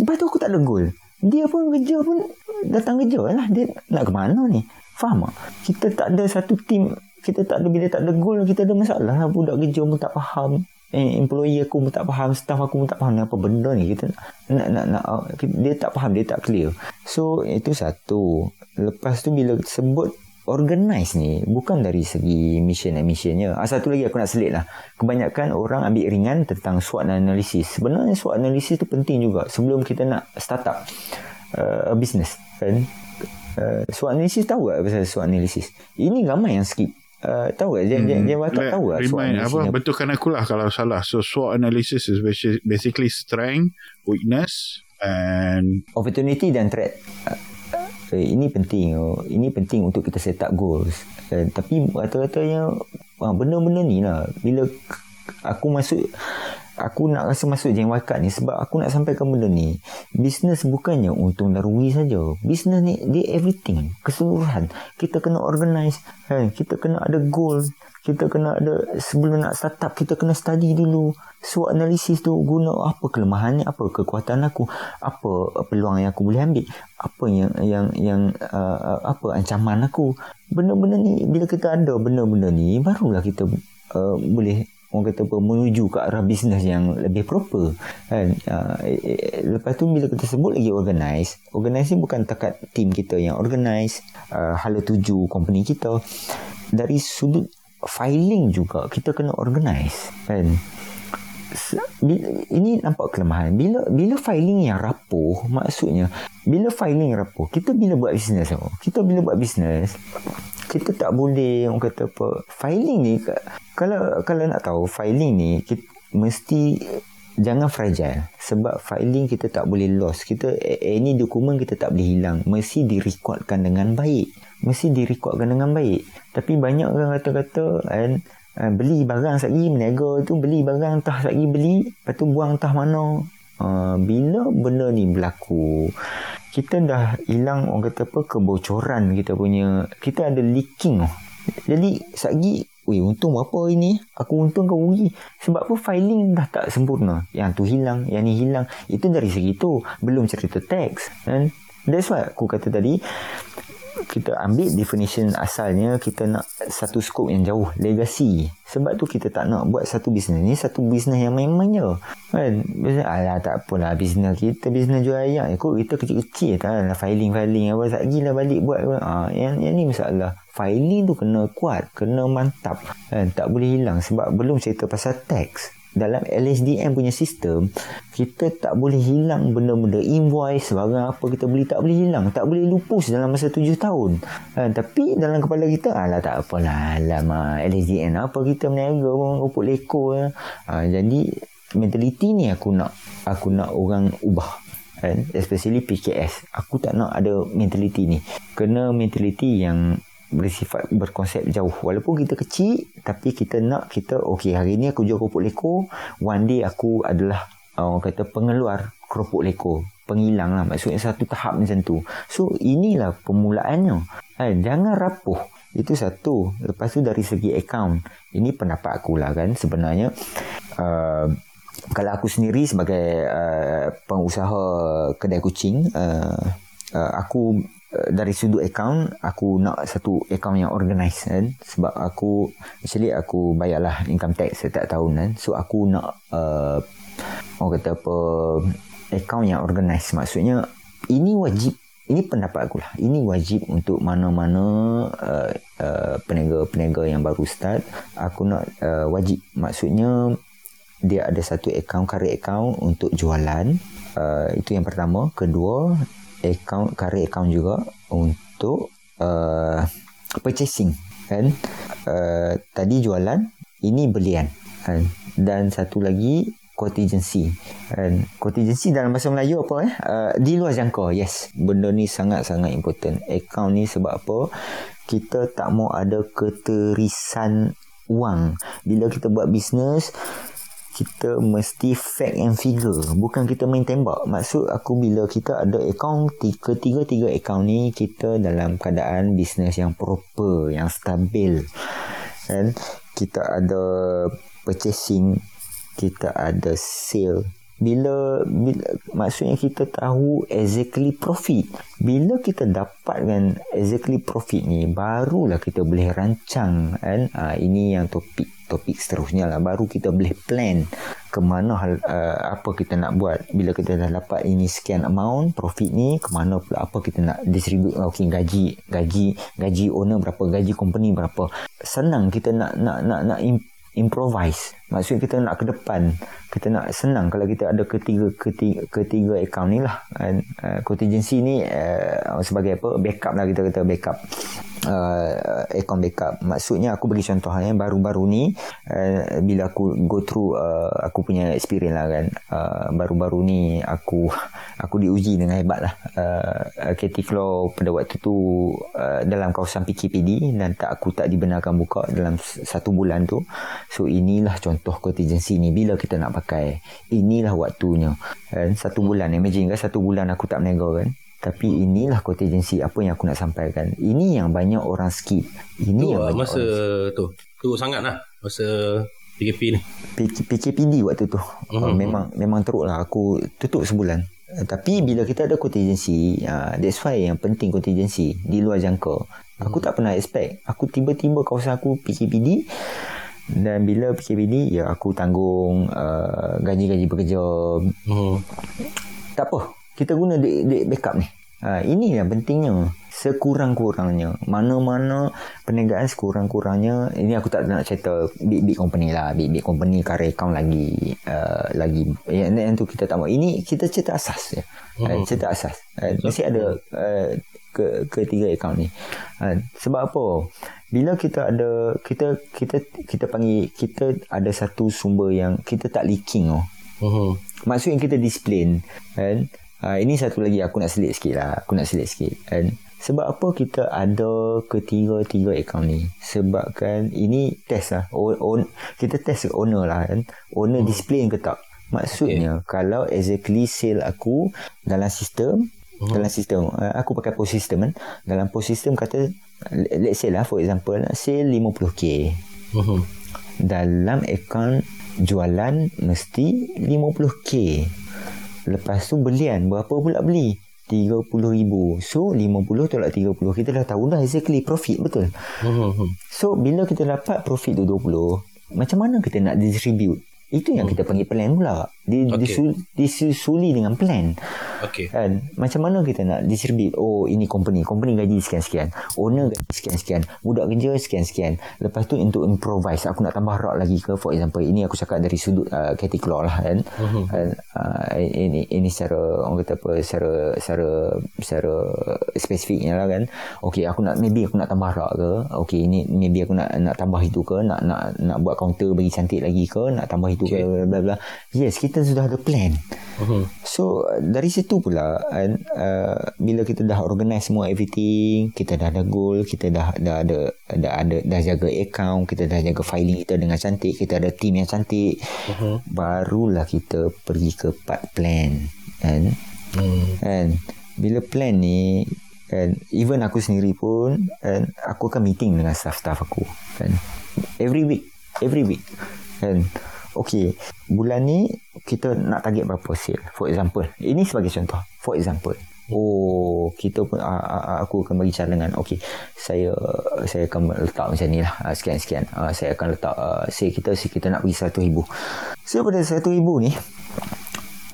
lepas tu aku tak goal dia pun kerja pun datang kerja. Lah dia nak ke mana ni? Faham tak? Kita tak ada satu team kita tak ada bila tak ada goal kita ada masalah. Lah budak kerja pun tak faham. Eh, employee aku pun tak faham. Staff aku pun tak faham. Apa benda ni? Kita nak nak nak dia tak faham dia tak clear. So itu satu lepas tu bila sebut organize ni bukan dari segi mission and missionnya ah, satu lagi aku nak selit lah kebanyakan orang ambil ringan tentang SWOT analysis sebenarnya SWOT analysis tu penting juga sebelum kita nak start up uh, a business kan uh, SWOT analysis tahu tak pasal SWOT analysis ini ramai yang skip uh, tahu tak? Dia, hmm. dia, dia tak tahu tak? Remind, apa, betulkan aku lah kalau salah. So, SWOT analysis is basically strength, weakness, and... Opportunity dan threat. Uh, uh, ini penting. Oh. Ini penting untuk kita set up goals. Uh, tapi rata-ratanya, uh, benda-benda ni lah. Bila aku masuk aku nak rasa masuk jeng wakat ni sebab aku nak sampaikan benda ni bisnes bukannya untung dan rugi saja bisnes ni dia everything keseluruhan kita kena organize kan kita kena ada goal kita kena ada sebelum nak start up kita kena study dulu. So analisis tu guna apa kelemahan ni apa kekuatan aku apa peluang yang aku boleh ambil apa yang yang yang uh, apa ancaman aku. Benda-benda ni bila kita ada benda-benda ni barulah kita uh, boleh orang kata apa menuju ke arah bisnes yang lebih proper kan? Uh, lepas tu bila kita sebut lagi organize organize ni bukan takat team kita yang organize uh, hala tuju company kita. Dari sudut filing juga. Kita kena organize kan? Ini nampak kelemahan. Bila bila filing yang rapuh maksudnya bila filing rapuh kita bila buat bisnes kita bila buat bisnes kita tak boleh orang kata apa filing ni kalau kalau nak tahu filing ni kita mesti jangan fragile. Sebab filing kita tak boleh lost kita any dokumen kita tak boleh hilang. Mesti direkodkan dengan baik. Mesti direkodkan dengan baik tapi banyak orang kata-kata kan uh, beli barang lagi meniaga tu beli barang entah lagi beli lepas tu buang entah mana. Uh, bila benda ni berlaku kita dah hilang orang kata apa kebocoran kita punya kita ada leaking. Jadi sagi Weh untung apa ini? Aku untung ke rugi. Sebab apa? Filing dah tak sempurna. Yang tu hilang Yang ni hilang. Itu dari segi tu Belum cerita tax kan? That's why aku kata tadi kita ambil definition asalnya kita nak satu skop yang jauh legacy. Sebab tu kita tak nak buat satu bisnes ni satu bisnes yang main-main je. Kan? Alah tak apalah bisnes kita bisnes jual ayam ikut kita kecil-kecil tak lah filing-filing apa tak gila balik buat ha, yang, yang ni masalah. Filing tu kena kuat kena mantap. Kan? Tak boleh hilang sebab belum cerita pasal tax dalam LSDM punya sistem kita tak boleh hilang benda-benda invoice barang apa kita beli tak boleh hilang. Tak boleh lupus dalam masa tujuh tahun. Ha, tapi dalam kepala kita alah tak apalah. Lama LSDM apa kita meniaga rumput leko ha, jadi mentaliti ni aku nak aku nak orang ubah kan? Especially PKS aku tak nak ada mentaliti ni. Kena mentaliti yang bersifat berkonsep jauh. Walaupun kita kecil tapi kita nak kita okey hari ni aku jual keropok leko. One day aku adalah orang kata pengeluar keropok leko. Penghilang lah. Maksudnya satu tahap macam tu. So inilah permulaannya. Eh, jangan rapuh. Itu satu. Lepas tu dari segi account ini pendapat aku lah kan sebenarnya. Uh, kalau aku sendiri sebagai uh, pengusaha kedai kucing uh, uh, aku dari sudut account aku nak satu account yang organized kan? Sebab aku actually aku bayarlah income tax setiap tahun kan? So aku nak uh, orang kata apa account yang organized. Maksudnya ini wajib ini pendapat aku lah. Ini wajib untuk mana-mana uh, uh, peniaga-peniaga yang baru start. Aku nak uh, wajib. Maksudnya dia ada satu account current account untuk jualan. Uh, itu yang pertama. Kedua account current account juga untuk uh, purchasing kan? Uh, tadi jualan ini belian kan? Dan satu lagi contingency kan? Contingency dalam bahasa Melayu apa eh? Uh, di luar jangka yes. Benda ni sangat-sangat important. Account ni sebab apa? Kita tak mau ada keterisan wang. Bila kita buat bisnes kita mesti fact and figure. Bukan kita main tembak. Maksud aku bila kita ada account ketiga-tiga account ni kita dalam keadaan bisnes yang proper yang stabil. Kan kita ada purchasing kita ada sale. Bila, bila maksudnya kita tahu exactly profit. Bila kita dapatkan exactly profit ni barulah kita boleh rancang. Kan ha, ini yang topik topik seterusnya lah. Baru kita boleh plan ke mana uh, apa kita nak buat. Bila kita dah dapat ini sekian amount profit ni ke mana pula apa kita nak distribute. Okay, gaji gaji gaji owner berapa gaji company berapa. Senang kita nak nak nak nak improvise maksudnya kita nak ke depan. Kita nak senang kalau kita ada ketiga ketiga, ketiga account ni lah. Uh, contingency ni uh, sebagai apa? Backup lah kita kata backup. Uh, account backup. Maksudnya aku bagi contoh yang baru-baru ni uh, bila aku go through uh, aku punya experience lah kan. Uh, baru-baru ni aku aku diuji dengan hebat lah. Uh, KT Flow pada waktu tu uh, dalam kawasan PKPD dan tak aku tak dibenarkan buka dalam satu bulan tu. So inilah contoh contingency ni bila kita nak pakai inilah waktunya kan satu bulan imagine kan satu bulan aku tak berniaga kan tapi inilah contingency apa yang aku nak sampaikan. Ini yang banyak orang skip. Ini tu yang lah, masa tu. Tu sangat lah. Masa PKP ni. PKPD waktu tu. Uh, memang memang teruk lah. Aku tutup sebulan. Uh, tapi bila kita ada contingency, uh, that's why yang penting contingency di luar jangka. Aku uh tak pernah expect. Aku tiba-tiba kawasan aku PKPD. Dan bila PKPD, ya aku tanggung uh, gaji-gaji bekerja. Uh-huh. Tak apa kita guna dek, dek backup ni. Ha, ini yang pentingnya. Sekurang-kurangnya. Mana-mana perniagaan sekurang-kurangnya. Ini aku tak nak cerita big-big company lah. Big-big company karya account lagi. Uh, lagi. Yang, yang tu kita tak mahu. Ini kita cerita asas. Ya. Uh, cerita asas. Uh, mesti ada uh, ke ketiga account ni. Uh, sebab apa? Bila kita ada kita kita kita panggil kita ada satu sumber yang kita tak leaking oh. Uh-huh. Maksudnya kita disiplin kan Uh, ini satu lagi aku nak selit sikit lah. Aku nak selit sikit. And sebab apa kita ada ketiga-tiga account ni? Sebab kan ini test lah. O, on, kita test owner lah kan. Owner hmm. display ke tak? Maksudnya okay. kalau exactly sale aku dalam sistem, hmm. dalam sistem, uh, aku pakai post system kan. Dalam post system kata, let's say lah for example, sale 50k. Hmm. Dalam account jualan mesti 50k. Lepas tu belian berapa pula beli? 30,000. So 50 tolak 30. Kita dah tahu dah exactly profit betul. Hmm. So bila kita dapat profit tu 20, macam mana kita nak distribute? Itu yang kita panggil plan pula. Di, Okey. disul, disusuli dengan plan. Okey. Kan? Macam mana kita nak distribute? Oh, ini company. Company gaji sekian-sekian. Owner gaji sekian-sekian. Budak kerja sekian-sekian. Lepas tu untuk improvise. Aku nak tambah rak lagi ke? For example, ini aku cakap dari sudut uh, category lah kan. Mhm. kan? Uh, ini ini secara orang kata apa secara secara secara spesifiknya lah kan. Okay, aku nak maybe aku nak tambah rak ke? Okay, ini maybe aku nak nak tambah itu ke? Nak nak nak buat counter bagi cantik lagi ke? Nak tambah itu Okay. ke? Bla bla. Yes, kita sudah ada plan. So dari situ pula kan, uh, bila kita dah organize semua everything, kita dah ada goal, kita dah dah ada dah ada dah jaga account, kita dah jaga filing kita dengan cantik, kita ada team yang cantik, Mhm. barulah kita pergi ke part plan kan. Hmm. Kan bila plan ni kan even aku sendiri pun kan aku akan meeting dengan staff-staff aku kan every week every week kan Okay, bulan ni kita nak target berapa sale. For example, ini sebagai contoh. For example, oh kita pun aku akan bagi cadangan. Okay, saya saya akan letak macam ni lah. Uh, sekian sekian. Uh, saya akan letak uh, sale kita sale kita nak bagi satu ribu. So pada satu ribu ni,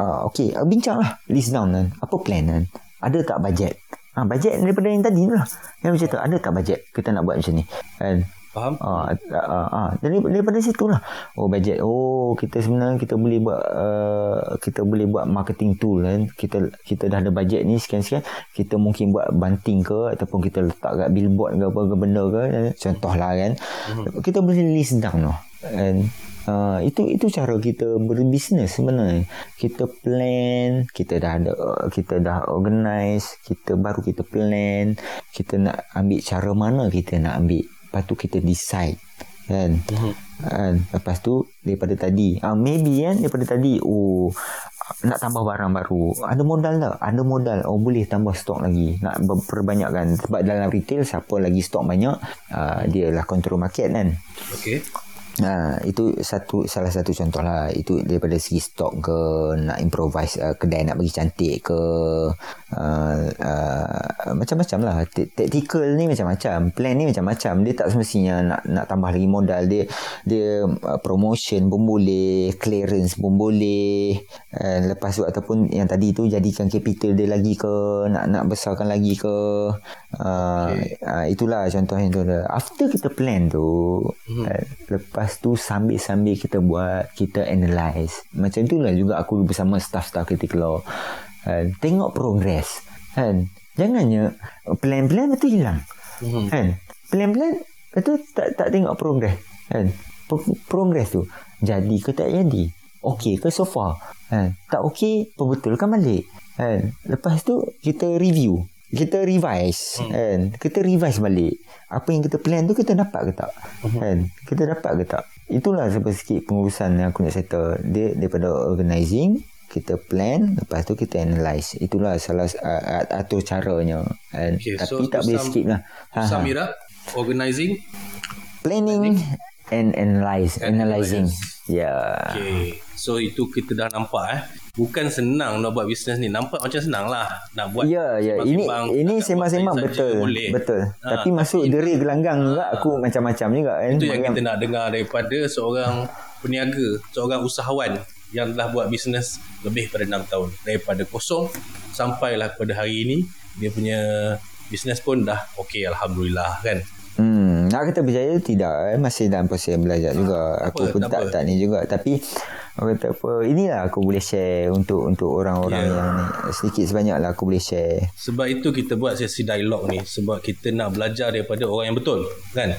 uh, okay, uh, bincang lah list down kan. Apa plan kan? Ada tak bajet? Ah, bajet daripada yang tadi lah. Yang macam tu, ada tak bajet kita nak buat macam ni? Kan? Faham? Ah, ah, ah. Dari, daripada situ lah. Oh bajet. Oh kita sebenarnya kita boleh buat uh, kita boleh buat marketing tool kan. Kita kita dah ada bajet ni sekian-sekian. Kita mungkin buat banting ke ataupun kita letak kat billboard ke apa ke benda ke. Contoh lah kan. Kita boleh list down lah. And Uh, itu itu cara kita berbisnes sebenarnya. Kita plan, kita dah ada kita dah organize, kita baru kita plan, kita nak ambil cara mana kita nak ambil. Lepas tu kita decide kan. Kan? Lepas tu daripada tadi, uh, maybe kan daripada tadi oh nak tambah barang baru. Ada modal tak? Ada modal. Oh boleh tambah stok lagi. Nak perbanyakkan sebab dalam retail siapa lagi stok banyak, uh, dia lah control market kan. Okey. Ha, itu satu salah satu contoh lah itu daripada segi stok ke nak improvise uh, kedai nak bagi cantik ke uh, uh, macam-macam lah. Tactical ni macam-macam plan ni macam-macam. Dia tak semestinya nak nak tambah lagi modal. Dia dia uh, promotion pun boleh clearance pun boleh. Uh, lepas tu ataupun yang tadi tu jadikan capital dia lagi ke nak nak besarkan lagi ke. Uh, Okay. uh, itulah contohnya tu after kita plan tu hmm. uh, lepas tu sambil-sambil kita buat kita analyse. Macam itulah juga aku bersama staff-staff kita keluar uh, tengok progress kan? Jangannya plan-plan betul hilang. Mhm. kan? Plan-plan betul tak tak tengok progress kan? Pro- progress tu. Jadi ke tak jadi? Okey ke so far? Kan? Tak okey perbetulkan balik. Kan? Lepas tu kita review. Kita revise. Hmm. kan? Kita revise balik. Apa yang kita plan tu kita dapat ke tak? Hmm. kan? Kita dapat ke tak? Itulah sebab sikit pengurusan yang aku nak settle dia daripada organizing kita plan lepas tu kita analyse itulah salah uh, atur caranya kan Okay, tapi so tak boleh skip lah ha, ha. Samira, organizing. planning and analyze And analyzing analyze. ya Okay. So itu kita dah nampak eh. Bukan senang nak buat bisnes ni. Nampak macam senang lah. Nak buat Ya, ya. Ini ini sembang-sembang betul. boleh. Betul. Ha, tapi masuk deri gelanggang juga aku macam-macam juga kan. Itu yang kita nak dengar daripada seorang peniaga, seorang usahawan yang telah buat bisnes lebih pada 6 tahun. Daripada kosong sampailah kepada hari ini dia punya bisnes pun dah okey alhamdulillah kan. Hmm, nak kata berjaya tidak eh. masih dalam proses belajar juga. Aku apa, pun tak tak apa. tak ni juga tapi orang kata apa inilah aku boleh share untuk untuk orang-orang Ya. yang ni sedikit sebanyak lah aku boleh share. Sebab itu kita buat sesi dialog ni sebab kita nak belajar daripada orang yang betul kan.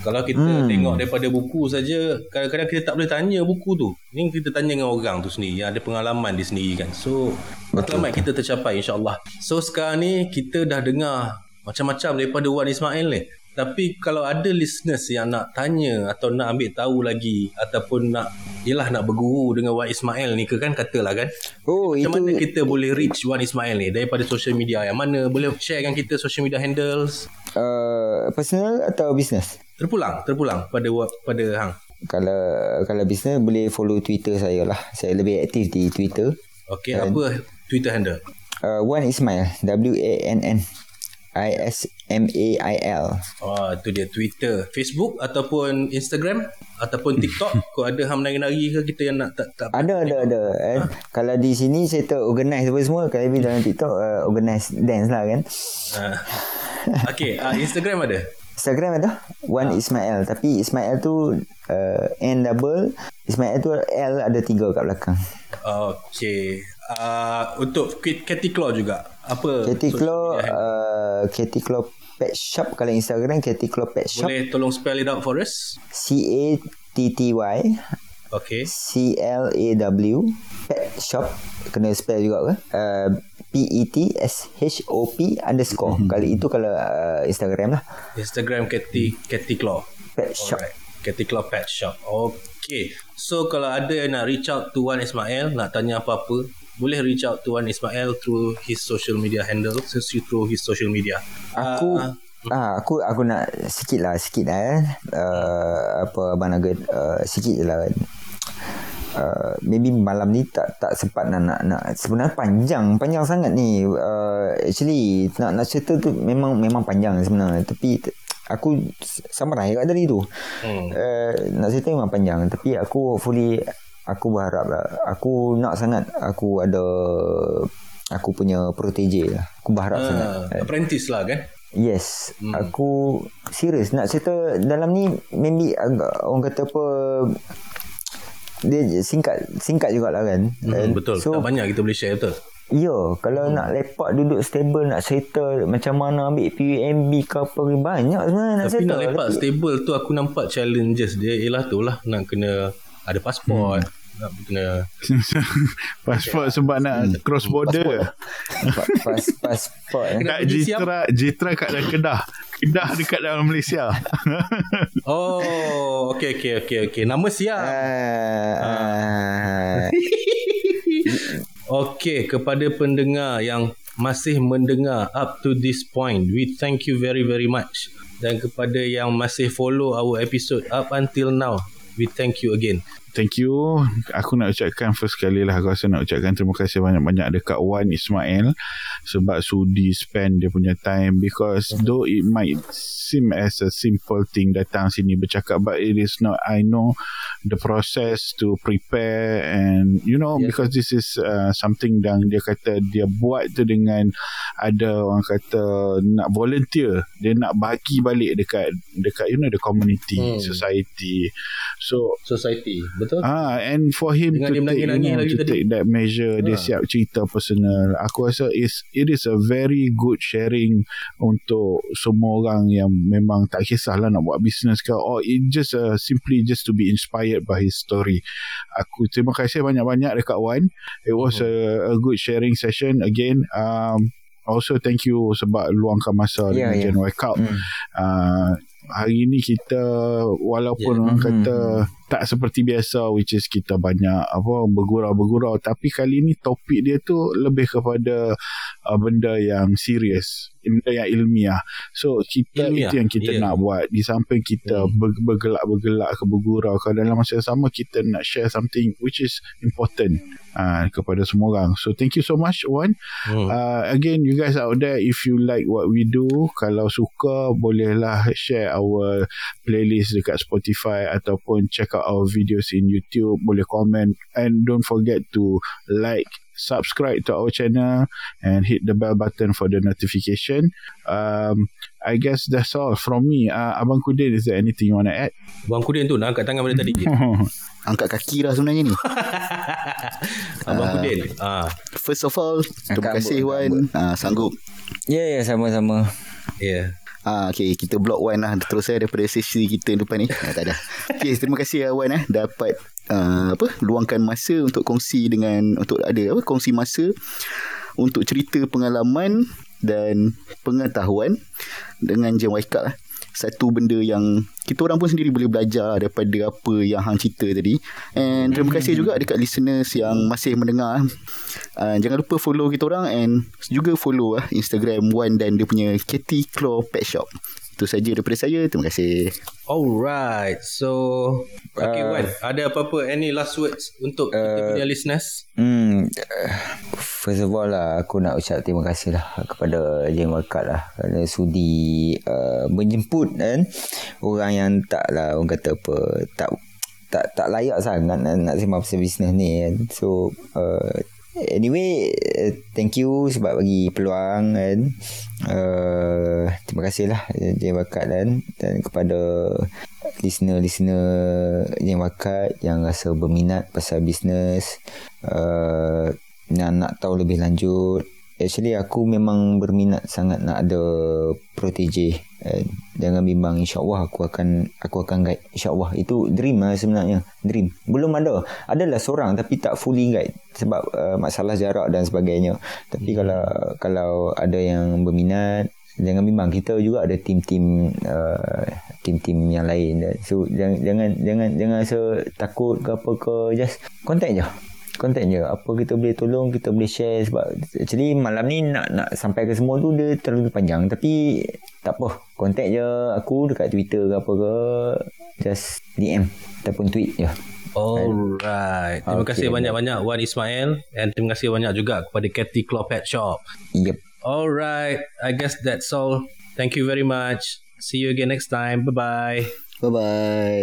Kalau kita hmm. tengok daripada buku saja kadang-kadang kita tak boleh tanya buku tu. Ni kita tanya dengan orang tu sendiri yang ada pengalaman dia sendiri kan. So matlamat kita tercapai insya-Allah. So sekarang ni kita dah dengar macam-macam daripada Wan Ismail ni. Tapi kalau ada listeners yang nak tanya atau nak ambil tahu lagi ataupun nak yelah nak berguru dengan Wan Ismail ni ke kan katalah kan. Oh, Macam itu mana kita boleh reach Wan Ismail ni daripada social media yang mana? Boleh share dengan kita social media handles? uh, personal atau business? Terpulang, terpulang pada pada hang. Kalau kalau business boleh follow Twitter saya lah. Saya lebih aktif di Twitter. Okey, apa Twitter handle? Uh, Wan Ismail. W-A-N-N. I-S-M-A-I-L. Oh, tu dia Twitter, Facebook ataupun Instagram ataupun TikTok. Kau ada ham nari-nari ke kita yang nak tak tak Ada, ada, ada. Eh. Kalau di sini saya tak organize apa semua. Kalau dalam TikTok, uh, organize dance lah kan. Uh, okay, uh, Instagram ada? Instagram ada. Wan Ismail. Tapi Ismail tu uh, N double. Ismail tu L ada tiga kat belakang. Okay. Uh, untuk Katy Claw juga. Apa? Katy Claw, uh, Katy Claw Pet Shop. Kalau Instagram, Katy Claw Pet Shop. Boleh tolong spell it out for us? C-A-T-T-Y. Okay. C-L-A-W Pet Shop Kena spell juga ke uh, P-E-T-S-H-O-P underscore Kali itu kalau uh, Instagram lah Instagram Katy Katy Claw. Pet Shop Alright. Katy Claw Pet Shop. Okay. So kalau ada yang nak reach out to Wan Ismail, nak tanya apa-apa, boleh reach out to Wan Ismail through his social media handle, through his social media. Aku Ah, Ah, aku aku nak sikit lah sikit lah eh. Uh, apa abang nugget uh, sikit je lah kan. Uh, maybe malam ni tak tak sempat nak nak, nak. Sebenarnya panjang panjang sangat ni. Uh, actually nak nak cerita tu memang memang panjang sebenarnya. Tapi aku samurai kat tadi tu. Hmm. uh, nak cerita memang panjang. Tapi aku hopefully aku berharap lah. Aku nak sangat aku ada aku punya protege lah. Aku berharap sangat. ah, apprentice lah kan? Yes, hmm. aku serius nak cerita dalam ni maybe agak orang kata apa dia singkat singkat jugalah kan. Hmm, And betul. So tak banyak kita boleh share betul. ya, kalau hmm. nak lepak duduk stable nak cerita macam mana ambil PUMB ke apa banyak sebenarnya nak Tapi cerita. nak lepak stable tu aku nampak challenges dia ialah tu lah nak kena ada pasport. Hmm. Nak kena Pasport sebab nak cross border. Pa- pas pasport eh. Siap? Jitra, Jitra kat dalam Kedah. Kedah dekat dalam Malaysia. Oh, okay, okay, okay, okay. Nama siap. Ah, ah. Okey, kepada pendengar yang masih mendengar up to this point, we thank you very very much. Dan kepada yang masih follow our episode up until now, we thank you again. Thank you. Aku nak ucapkan first kali lah aku rasa nak ucapkan terima kasih banyak-banyak dekat Wan Ismail sebab sudi spend dia punya time because though it might seem as a simple thing datang sini bercakap but it is not. I know the process to prepare and you know Yes. because this is uh, something yang dia kata dia buat tu dengan ada orang kata nak volunteer dia nak bagi balik dekat dekat you know the community Hmm. society so Society, betul? Ah, and for him Dengan to take, you know, to tadi. take that measure, dia Ah. siap cerita personal. Aku rasa is it is a very good sharing untuk semua orang yang memang tak kisahlah nak buat business ke or it just uh, simply just to be inspired by his story. Aku terima kasih banyak-banyak dekat Wan. It was Uh-huh. a, a good sharing session again. Um, also thank you sebab luangkan masa Ya, dengan ya. Gen Y Cup. Hmm. Uh, hari ni kita walaupun Yeah. orang Mhm. kata tak seperti biasa which is kita banyak apa bergurau-bergurau tapi kali ni topik dia tu lebih kepada uh, benda yang serius benda yang ilmiah so kita Ilmiah, itu yang kita yeah. nak buat di samping kita Hmm. ber- bergelak-bergelak ke bergurau ke dalam masa yang sama kita nak share something which is important uh, kepada semua orang so thank you so much Wan Hmm. Uh, again, you guys out there, if you like what we do, kalau suka, bolehlah share our playlist dekat Spotify ataupun check out our videos in YouTube. Boleh comment and don't forget to like, subscribe to our channel and hit the bell button for the notification. Um, I guess that's all from me. Uh, Abang Kudin, is there anything you want to add? Bang Kudin tu nak angkat tangan pada tadi. Angkat kaki lah sebenarnya ni. Abang Kudin. Ah, First of all, terima kasih Wan. Ah, sanggup. Ya, ya, sama-sama. yeah. Ah, okay, kita block Wan lah terus saya daripada sesi kita depan ni. Ah, tak ada. Okay, terima kasih ah, Wan eh dapat uh, apa luangkan masa untuk kongsi dengan untuk ada apa kongsi masa untuk cerita pengalaman dan pengetahuan dengan Y Cup lah. Satu benda yang kita orang pun sendiri boleh belajar daripada apa yang hang cerita tadi. And terima kasih juga dekat listeners yang masih mendengar. Uh, jangan lupa follow kita orang and juga follow lah Instagram Wan dan dia punya Katy Claw Pet Shop. Itu saja daripada saya. Terima kasih. Alright. So, okay, Uh, Wan. Ada apa-apa? Any last words untuk kita punya listeners? Hmm, uh, first of all lah, aku nak ucap terima kasih lah kepada Jeng Wakat lah kerana sudi uh, menjemput kan orang yang tak lah orang kata apa tak tak tak layak sangat nak, nak sembang pasal bisnes ni kan. So uh, Anyway, uh, thank you sebab bagi peluang kan. Uh, terima kasih lah Jeng Wakat kan dan kepada listener-listener yang wakat yang rasa berminat pasal bisnes uh, yang nak tahu lebih lanjut. Actually aku memang berminat sangat nak ada protege. Uh, jangan bimbang insyaallah aku akan aku akan guide. Insyaallah itu dream lah sebenarnya. Dream. Belum ada. Adalah seorang tapi tak fully guide sebab uh, masalah jarak dan sebagainya. Tapi kalau kalau ada yang berminat jangan bimbang kita juga ada tim-tim uh, tim-tim yang lain. So jangan jangan jangan jangan rasa takut ke apa ke just contact je je apa kita boleh tolong kita boleh share sebab actually malam ni nak nak sampai ke semua tu dia terlalu panjang tapi tak apa contact je aku dekat Twitter ke apa ke just DM ataupun tweet je Alright. Terima Okay. kasih banyak-banyak Wan Ismail and terima kasih banyak juga kepada Cathy Claw Pet Shop. yep Alright. I guess that's all. Thank you very much. See you again next time. Bye-bye. Bye-bye.